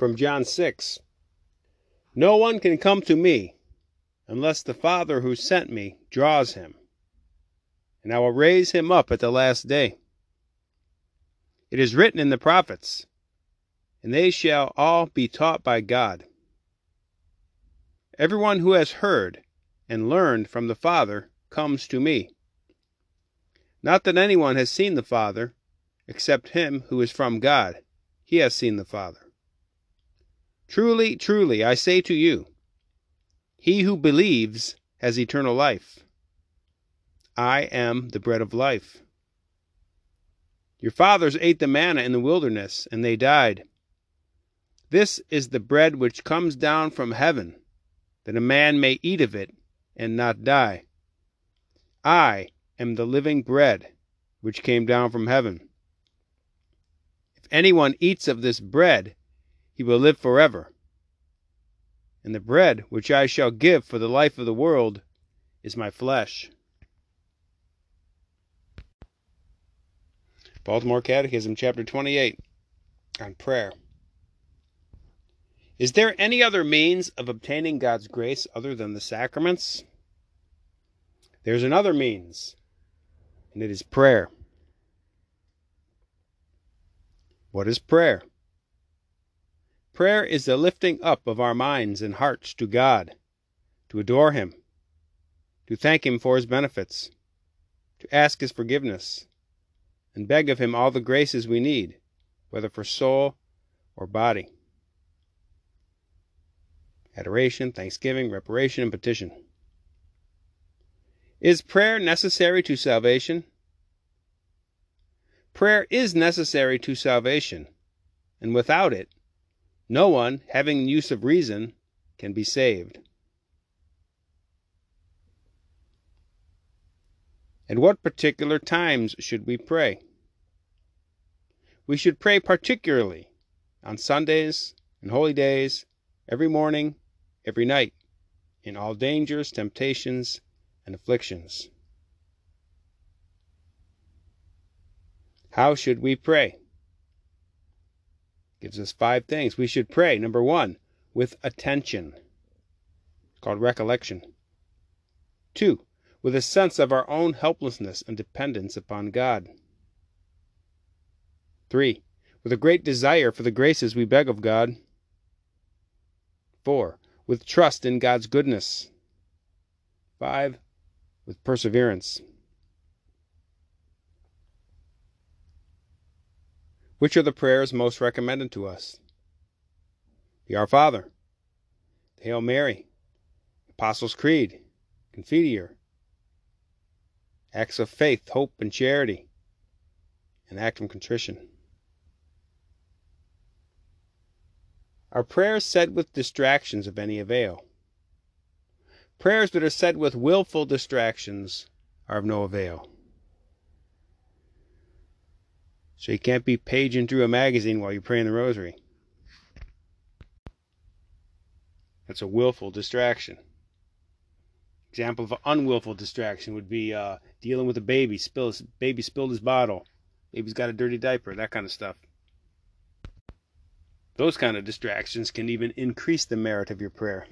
from John 6 No one can come to me unless the Father who sent me draws him, and I will raise him up at the last day. It is written in the prophets, and they shall all be taught by God. Everyone who has heard and learned from the Father comes to me. Not that anyone has seen the Father, except him who is from God. He has seen the Father. Truly, truly, I say to you, he who believes has eternal life. I am the bread of life. Your fathers ate the manna in the wilderness, and they died. This is the bread which comes down from heaven, that a man may eat of it and not die. I am the living bread which came down from heaven. If anyone eats of this bread, he will live forever. And the bread which I shall give for the life of the world is my flesh. Baltimore Catechism, chapter 28, on prayer. Is there any other means of obtaining God's grace other than the sacraments? There's another means, and it is prayer. What is prayer? Prayer is the lifting up of our minds and hearts to God, to adore Him, to thank Him for His benefits, to ask His forgiveness, and beg of Him all the graces we need, whether for soul or body. Adoration, thanksgiving, reparation, and petition. Is prayer necessary to salvation? Prayer is necessary to salvation, and without it, no one, having use of reason, can be saved. At what particular times should we pray? We should pray particularly on Sundays and holy days, every morning, every night, in all dangers, temptations, and afflictions. How should we pray? Gives us five things. We should pray. Number one, with attention. Called recollection. Two, with a sense of our own helplessness and dependence upon God. 3. With a great desire for the graces we beg of God. 4. With trust in God's goodness. 5. With perseverance. Which are the prayers most recommended to us? The Our Father, the Hail Mary, Apostles' Creed, Confiteor, acts of faith, hope, and charity, and act of contrition. Are prayers said with distractions of any avail? Prayers that are said with willful distractions are of no avail. So you can't be paging through a magazine while you're praying the rosary. That's a willful distraction. Example of an unwillful distraction would be uh, dealing with a baby. Baby spilled his bottle. Baby's got a dirty diaper. That kind of stuff. Those kind of distractions can even increase the merit of your prayer.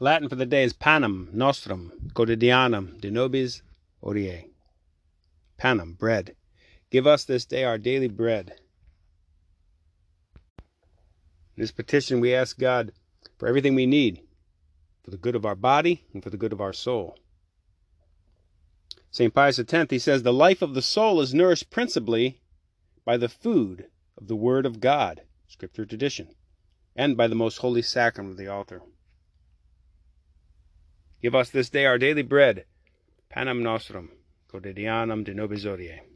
Latin for the day is panem nostrum quotidianum da nobis hodie. Panem, bread. Give us this day our daily bread. In this petition, we ask God for everything we need for the good of our body and for the good of our soul. St. Pius X, he says, The life of the soul is nourished principally by the food of the Word of God, Scripture tradition, and by the most holy sacrament of the altar. Give us this day our daily bread, panem nostrum quotidianum de nobis hodie.